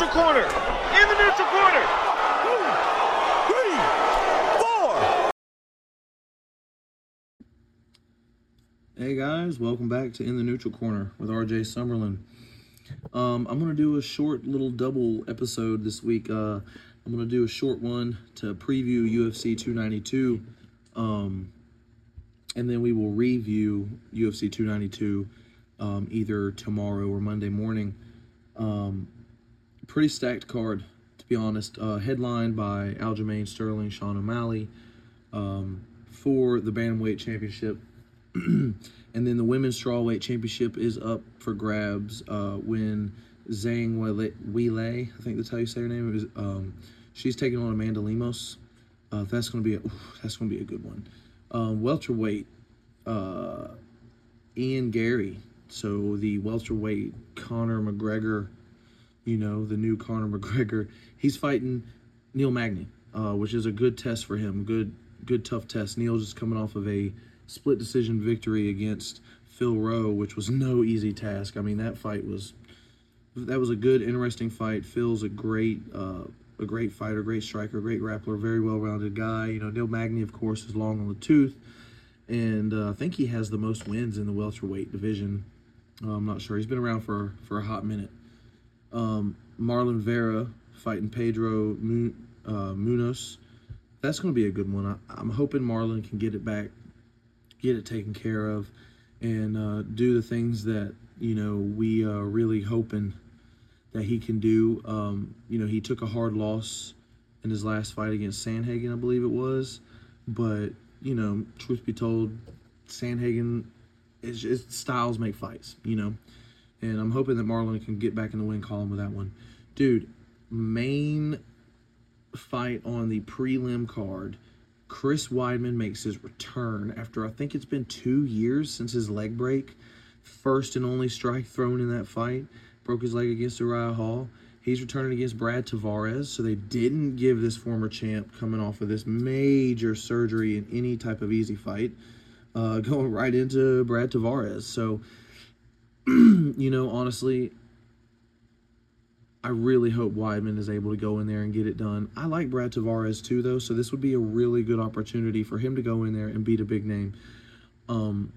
neutral corner. In the neutral corner. Hey guys, welcome back to In the Neutral Corner with RJ Summerlin. Um, I'm gonna do a short little double episode this week. Uh, I'm gonna do a short one to preview UFC 292, um, and then we will review UFC 292 um, either tomorrow or Monday morning. Um, pretty stacked card, to be honest. Uh, headlined by Aljamain Sterling, Sean O'Malley um, for the bantamweight championship. and then the women's strawweight championship is up for grabs uh, when Zhang Weili, I think that's how you say her name. Is, um, she's taking on Amanda Lemos. Uh, that's gonna be a, that's gonna be a good one. Um, welterweight, uh, Ian Garry. So the welterweight Conor McGregor, you know the new Conor McGregor. He's fighting Neil Magny, uh, which is a good test for him. Good good tough test. Neil's just coming off of a split decision victory against Phil Rowe, which was no easy task. I mean, that fight was that was a good, interesting fight. Phil's a great, uh, a great fighter, great striker, great grappler, very well-rounded guy. You know, Neil Magny, of course, is long on the tooth, and uh, I think he has the most wins in the welterweight division. Uh, I'm not sure. He's been around for for a hot minute. Um, Marlon Vera fighting Pedro uh, Munhoz. That's going to be a good one. I, I'm hoping Marlon can get it back get it taken care of, and uh, do the things that you know we are really hoping that he can do. Um, you know, he took a hard loss in his last fight against Sandhagen, I believe it was, but you know, truth be told, Sandhagen is just styles make fights, you know, and I'm hoping that Marlon can get back in the win column with that one, dude. Main fight on the prelim card Chris Weidman makes his return after I think it's been two years since his leg break. First and only strike thrown in that fight. Broke his leg against Uriah Hall. He's returning against Brad Tavares, so they didn't give this former champ coming off of this major surgery in any type of easy fight, uh, going right into Brad Tavares. So, you know, honestly, I really hope Weidman is able to go in there and get it done. I like Brad Tavares too, though, so this would be a really good opportunity for him to go in there and beat a big name. Um,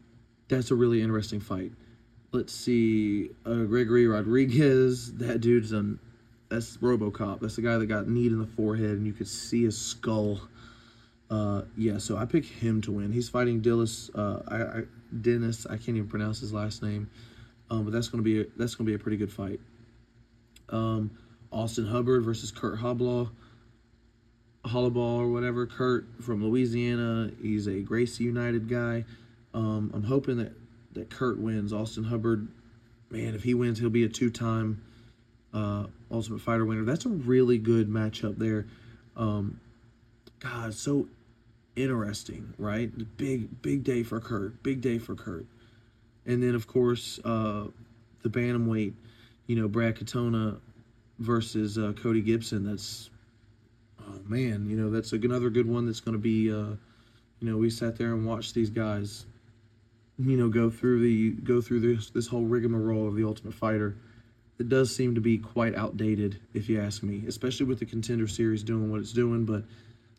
that's a really interesting fight. Let's see, uh, Gregory Rodriguez. That dude's an that's RoboCop. That's the guy that got kneed in the forehead and you could see his skull. Uh, yeah, so I pick him to win. He's fighting Dillis, uh, I, I, Dennis. I can't even pronounce his last name, um, but that's gonna be a, that's gonna be a pretty good fight. Um, Austin Hubbard versus Kurt Hoblaw, Hollaball or whatever. Kurt from Louisiana. He's a Gracie United guy. Um, I'm hoping that, that Kurt wins. Austin Hubbard, man, if he wins, he'll be a two-time uh, Ultimate Fighter winner. That's a really good matchup there. Um, God, so interesting, right? Big, big day for Kurt. Big day for Kurt. And then, of course, uh, the bantamweight – you know, Brad Katona versus uh, Cody Gibson. That's oh man, you know, that's another good one. That's going to be, uh, you know, we sat there and watched these guys, you know, go through the go through this this whole rigmarole of the Ultimate Fighter. It does seem to be quite outdated, if you ask me, especially with the Contender Series doing what it's doing. But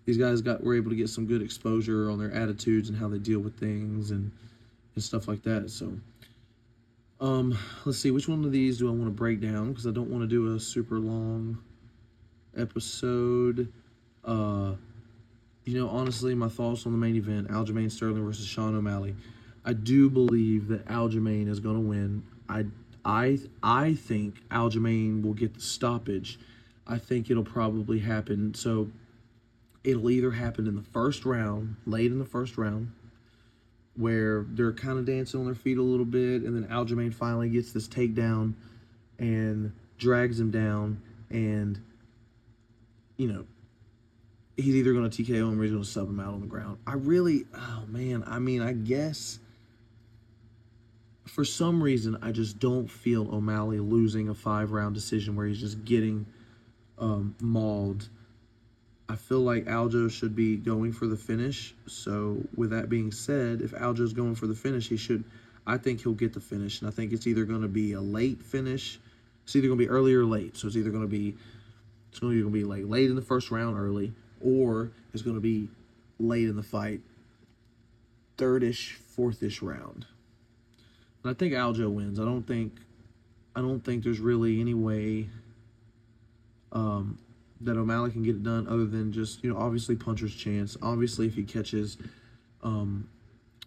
these guys got were able to get some good exposure on their attitudes and how they deal with things and and stuff like that. So um, let's see, which one of these do I want to break down? Because I don't want to do a super long episode. Uh, you know, honestly, my thoughts on the main event, Aljamain Sterling versus Sean O'Malley. I do believe that Aljamain is going to win. I, I, I think Aljamain will get the stoppage. I think it'll probably happen. So it'll either happen in the first round, late in the first round, where they're kind of dancing on their feet a little bit, and then Aljamain finally gets this takedown and drags him down, and you know he's either going to TKO him or he's going to sub him out on the ground. I really, oh man, I mean, I guess for some reason I just don't feel O'Malley losing a five round decision where he's just getting um, mauled I feel like Aljo should be going for the finish. So with that being said, if Aljo's going for the finish, he should. I think he'll get the finish, and I think it's either going to be a late finish, It's either going to be early or late. So it's either going to be it's going to be like late in the first round, early, or it's going to be late in the fight, thirdish, fourthish round. And I think Aljo wins. I don't think I don't think there's really any way um, that O'Malley can get it done other than just, you know, obviously puncher's chance. Obviously, if he catches um,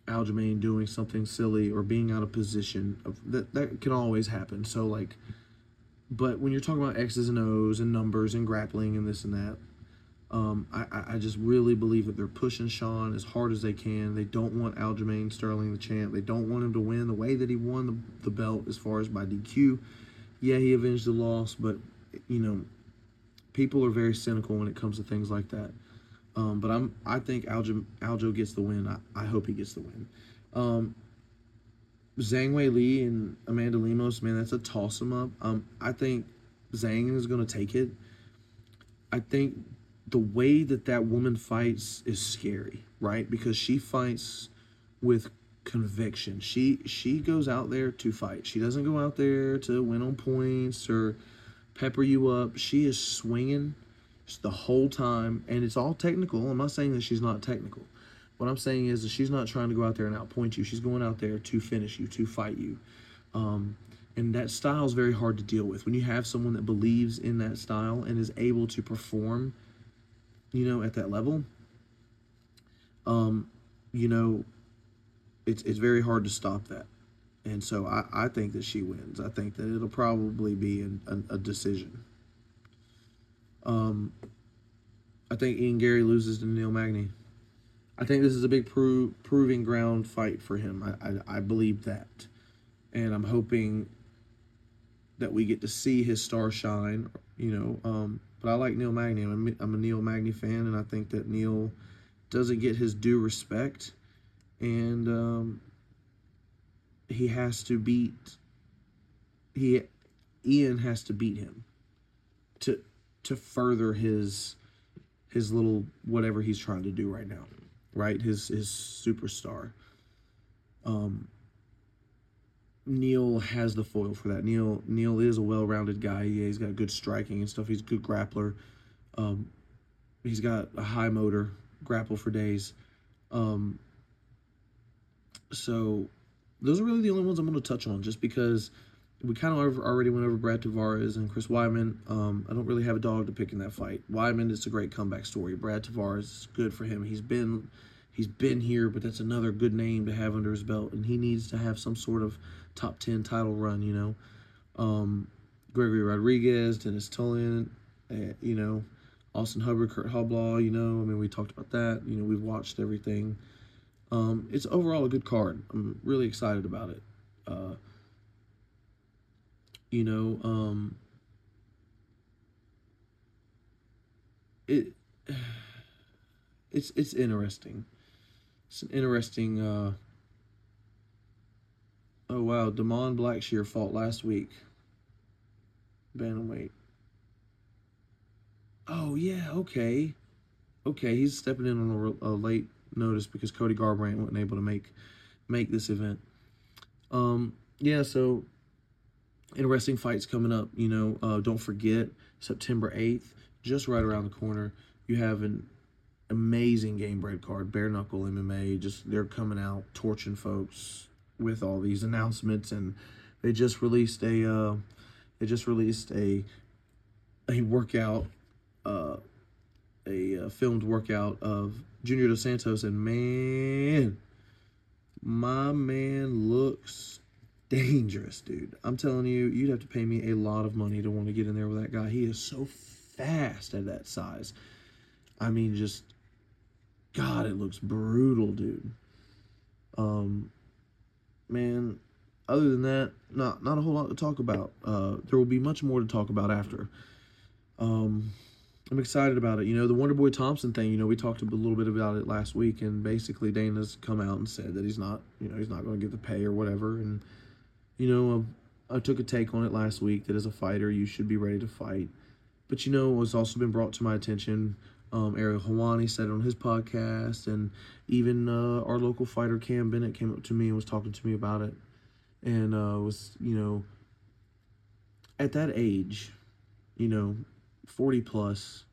Aljamain doing something silly or being out of position, that, that can always happen. So, like, but when you're talking about X's and O's and numbers and grappling and this and that, um, I, I just really believe that they're pushing Sean as hard as they can. They don't want Aljamain Sterling the champ. They don't want him to win the way that he won the, the belt as far as by DQ. Yeah, he avenged the loss, but, you know, people are very cynical when it comes to things like that. Um, but I'm I think Aljo, Aljo gets the win. I, I hope he gets the win. Um, Zhang Weili and Amanda Lemos, man, that's a toss 'em up. Um, I think Zhang is to take it. I think the way that that woman fights is scary, right? Because she fights with conviction. She she goes out there to fight. She doesn't go out there to win on points or pepper you up. She is swinging the whole time, and it's all technical. I'm not saying that she's not technical. What I'm saying is that she's not trying to go out there and outpoint you. She's going out there to finish you, to fight you. Um, and that style is very hard to deal with. When you have someone that believes in that style and is able to perform, you know, at that level, um, you know, it's it's very hard to stop that. And so I, I think that she wins. I think that it'll probably be an, a, a decision. Um, I think Ian Garry loses to Neil Magny. I think this is a big pro- proving ground fight for him. I, I, I believe that. And I'm hoping that we get to see his star shine, you know. Um, but I like Neil Magny. I'm I'm a Neil Magny fan, and I think that Neil doesn't get his due respect. And um, he has to beat he Ian has to beat him to to further his his little whatever he's trying to do right now, right? His his superstar. Um Neil has the foil for that. Neil Neil is a well-rounded guy. Yeah, he's got good striking and stuff. He's a good grappler. Um, he's got a high motor, grapple for days. Um, so those are really the only ones I'm going to touch on, just because we kind of already went over Brad Tavares and Chris Weidman. Um, I don't really have a dog to pick in that fight. Weidman, it's a great comeback story. Brad Tavares is good for him. He's been he's been here, but that's another good name to have under his belt, and he needs to have some sort of top ten title run. You know, um, Gregory Rodriguez, Dennis Tullian, uh, you know, Austin Hubbard, Kurt Hoblaw. You know, I mean, we talked about that. You know, we've watched everything. Um, it's overall a good card. I'm really excited about it. Uh, you know, um, it it's it's interesting. It's an interesting. Uh, oh wow, Da'Mon Blackshear fought last week. Bantamweight. Oh yeah, okay, okay. He's stepping in on a, a late notice because Cody Garbrandt wasn't able to make make this event. Um, yeah, so interesting fights coming up. You know, uh, don't forget September eighth, just right around the corner. You have an amazing Gamebred card, bare knuckle MMA. Just they're coming out torching folks with all these announcements, and they just released a uh, they just released a a workout. Uh, a, a filmed workout of Junior Dos Santos, and man, my man looks dangerous, dude. I'm telling you, you'd have to pay me a lot of money to want to get in there with that guy. He is so fast at that size. I mean, just God, it looks brutal, dude. Um, man. Other than that, not not a whole lot to talk about. Uh, there will be much more to talk about after. Um, I'm excited about it. You know, the Wonder Boy Thompson thing, you know, we talked a little bit about it last week, and basically Dana's come out and said that he's not, you know, he's not going to get the pay or whatever. And, you know, I, I took a take on it last week that as a fighter, you should be ready to fight. But, you know, it's also been brought to my attention. Um, Ariel Helwani said it on his podcast, and even uh, our local fighter Cam Bennett came up to me and was talking to me about it, and uh, was, you know, at that age, you know, 40 plus,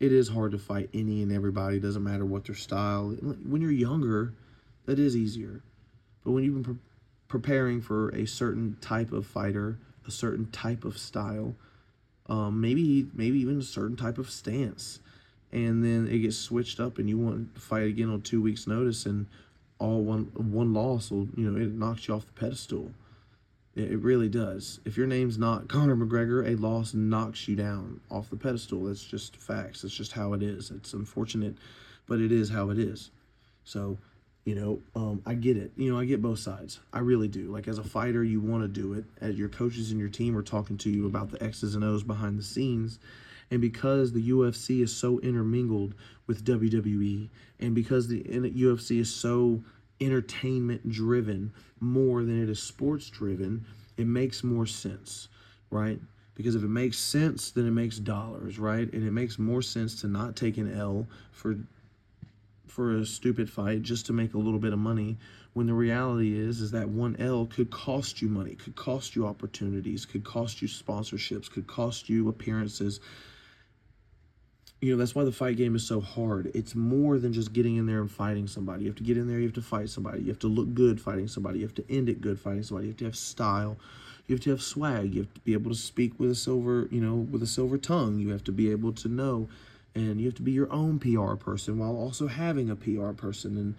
it is hard to fight any and everybody. Doesn't matter what their style. When you're younger, that is easier. But when you've been pre- preparing for a certain type of fighter, a certain type of style, um, maybe maybe even a certain type of stance, and then it gets switched up, and you want to fight again on two weeks' notice, and all one one loss will you know it knocks you off the pedestal. It, really does. If your name's not Conor McGregor, a loss knocks you down off the pedestal. That's just facts. That's just how it is. It's unfortunate, but it is how it is. So you know, um, I get it. You know, I get both sides. I really do. Like as a fighter, you want to do it. As your coaches and your team are talking to you about the X's and O's behind the scenes, and because the UFC is so intermingled with WWE, and because the UFC is so entertainment driven more than it is sports driven, it makes more sense, right? Because if it makes sense, then it makes dollars, right? And it makes more sense to not take an L for for a stupid fight just to make a little bit of money when the reality is is that one L could cost you money, could cost you opportunities, could cost you sponsorships, could cost you appearances. You know, that's why the fight game is so hard. It's more than just getting in there and fighting somebody. You have to get in there, you have to fight somebody. You have to look good fighting somebody. You have to end it good fighting somebody. You have to have style. You have to have swag. You have to be able to speak with a silver, you know, with a silver tongue. You have to be able to know and you have to be your own PR person while also having a PR person. And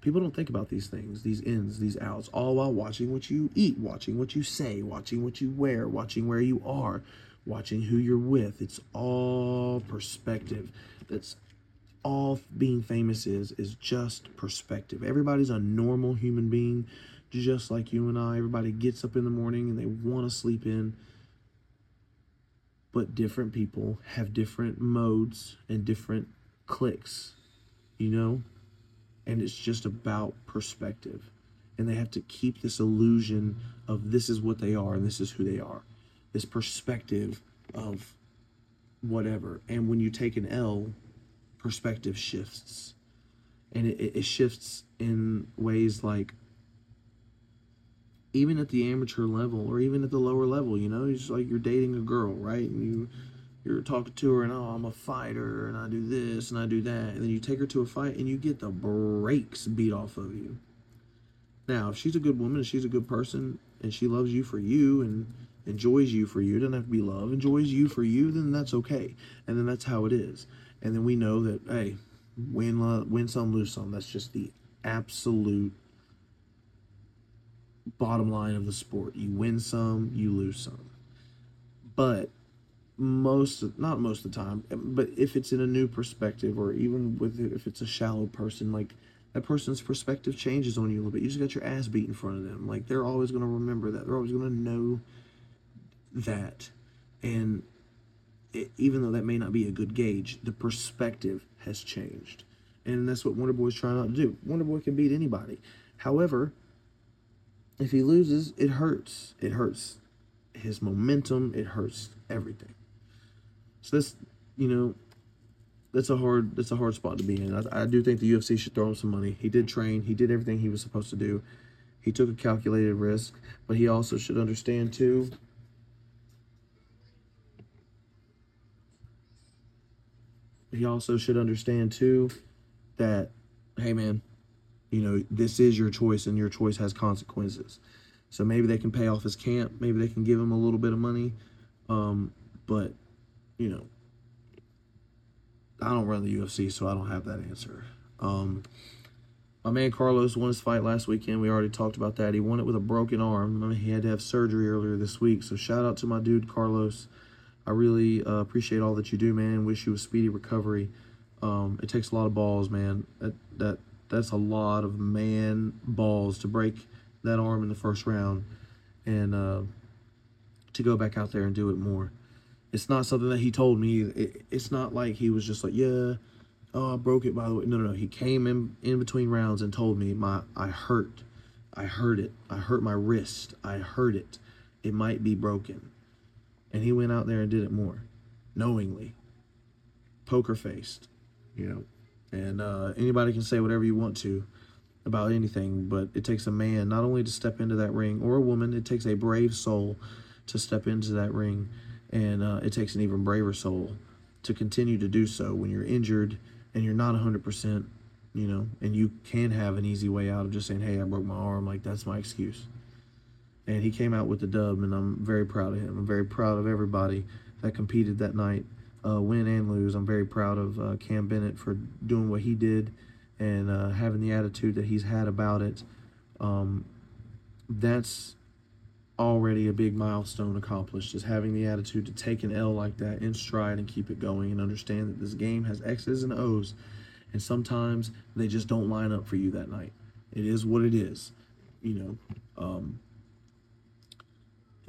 people don't think about these things, these ins, these outs, all while watching what you eat, watching what you say, watching what you wear, watching where you are, watching who you're with. It's all perspective. That's all being famous is is just perspective. Everybody's a normal human being just like you and I. Everybody gets up in the morning and they want to sleep in but different people have different modes and different clicks, you know? And it's just about perspective. And they have to keep this illusion of this is what they are and this is who they are. This perspective of whatever. And when you take an L, perspective shifts. And it, it shifts in ways like even at the amateur level or even at the lower level, you know, it's like you're dating a girl, right? And you you're talking to her and oh I'm a fighter and I do this and I do that and then you take her to a fight and you get the brakes beat off of you. Now, if she's a good woman she's a good person and she loves you for you and enjoys you for you, doesn't have to be love, enjoys you for you, then that's okay. And then that's how it is. And then we know that hey, win win some, lose some. That's just the absolute bottom line of the sport. You win some, you lose some. But most not most of the time, but if it's in a new perspective or even with if it's a shallow person, like that person's perspective changes on you a little bit. You just got your ass beat in front of them. Like they're always going to remember that. They're always going to know that. And it, even though that may not be a good gauge, the perspective has changed. And that's what Wonder Boy's trying not to do. Wonder Boy can beat anybody. However, if he loses, it hurts. It hurts his momentum. It hurts everything. So this, you know, that's a hard that's a hard spot to be in. I, I do think the UFC should throw him some money. He did train. He did everything he was supposed to do. He took a calculated risk, but he also should understand too. He also should understand too that, hey man, you know, this is your choice and your choice has consequences. So maybe they can pay off his camp. Maybe they can give him a little bit of money. Um, but, you know, I don't run the UFC, so I don't have that answer. Um, my man Carlos won his fight last weekend. We already talked about that. He won it with a broken arm. I mean, he had to have surgery earlier this week. So shout out to my dude Carlos. I really uh, appreciate all that you do, man. Wish you a speedy recovery. Um, it takes a lot of balls, man. That that that's a lot of man balls to break that arm in the first round and uh, to go back out there and do it more. It's not something that he told me. It, it's not like he was just like, yeah, oh, I broke it by the way. No, no, no. He came in in between rounds and told me my I hurt. I hurt it. I hurt my wrist. I hurt it. It might be broken. And he went out there and did it more, knowingly, poker faced, you know. And uh, anybody can say whatever you want to about anything, but it takes a man not only to step into that ring or a woman, it takes a brave soul to step into that ring, and uh, it takes an even braver soul to continue to do so when you're injured and you're not 100%, you know, and you can have an easy way out of just saying, hey, I broke my arm. Like, that's my excuse. And he came out with the dub, and I'm very proud of him. I'm very proud of everybody that competed that night, uh, win and lose. I'm very proud of uh, Cam Bennett for doing what he did and uh, having the attitude that he's had about it. Um, that's already a big milestone accomplished is having the attitude to take an L like that in stride and keep it going and understand that this game has X's and O's and sometimes they just don't line up for you that night. It is what it is, you know. Um,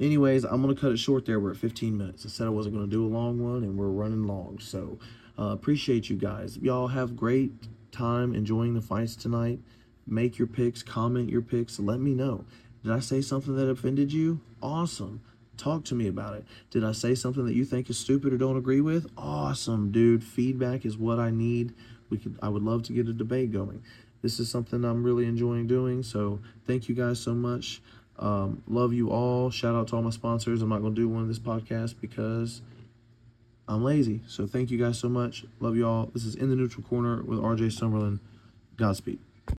anyways, I'm gonna cut it short there. We're at 15 minutes. I said I wasn't gonna do a long one, and we're running long. So uh, appreciate you guys. Y'all have great time enjoying the fights tonight. Make your picks, comment your picks, let me know. Did I say something that offended you? Awesome. Talk to me about it. Did I say something that you think is stupid or don't agree with? Awesome, dude. Feedback is what I need. We could I would love to get a debate going. This is something I'm really enjoying doing. So thank you guys so much. Um, love you all. Shout out to all my sponsors. I'm not gonna do one of this podcast because I'm lazy. So thank you guys so much. Love you all. This is in the neutral corner with RJ Summerlin. Godspeed.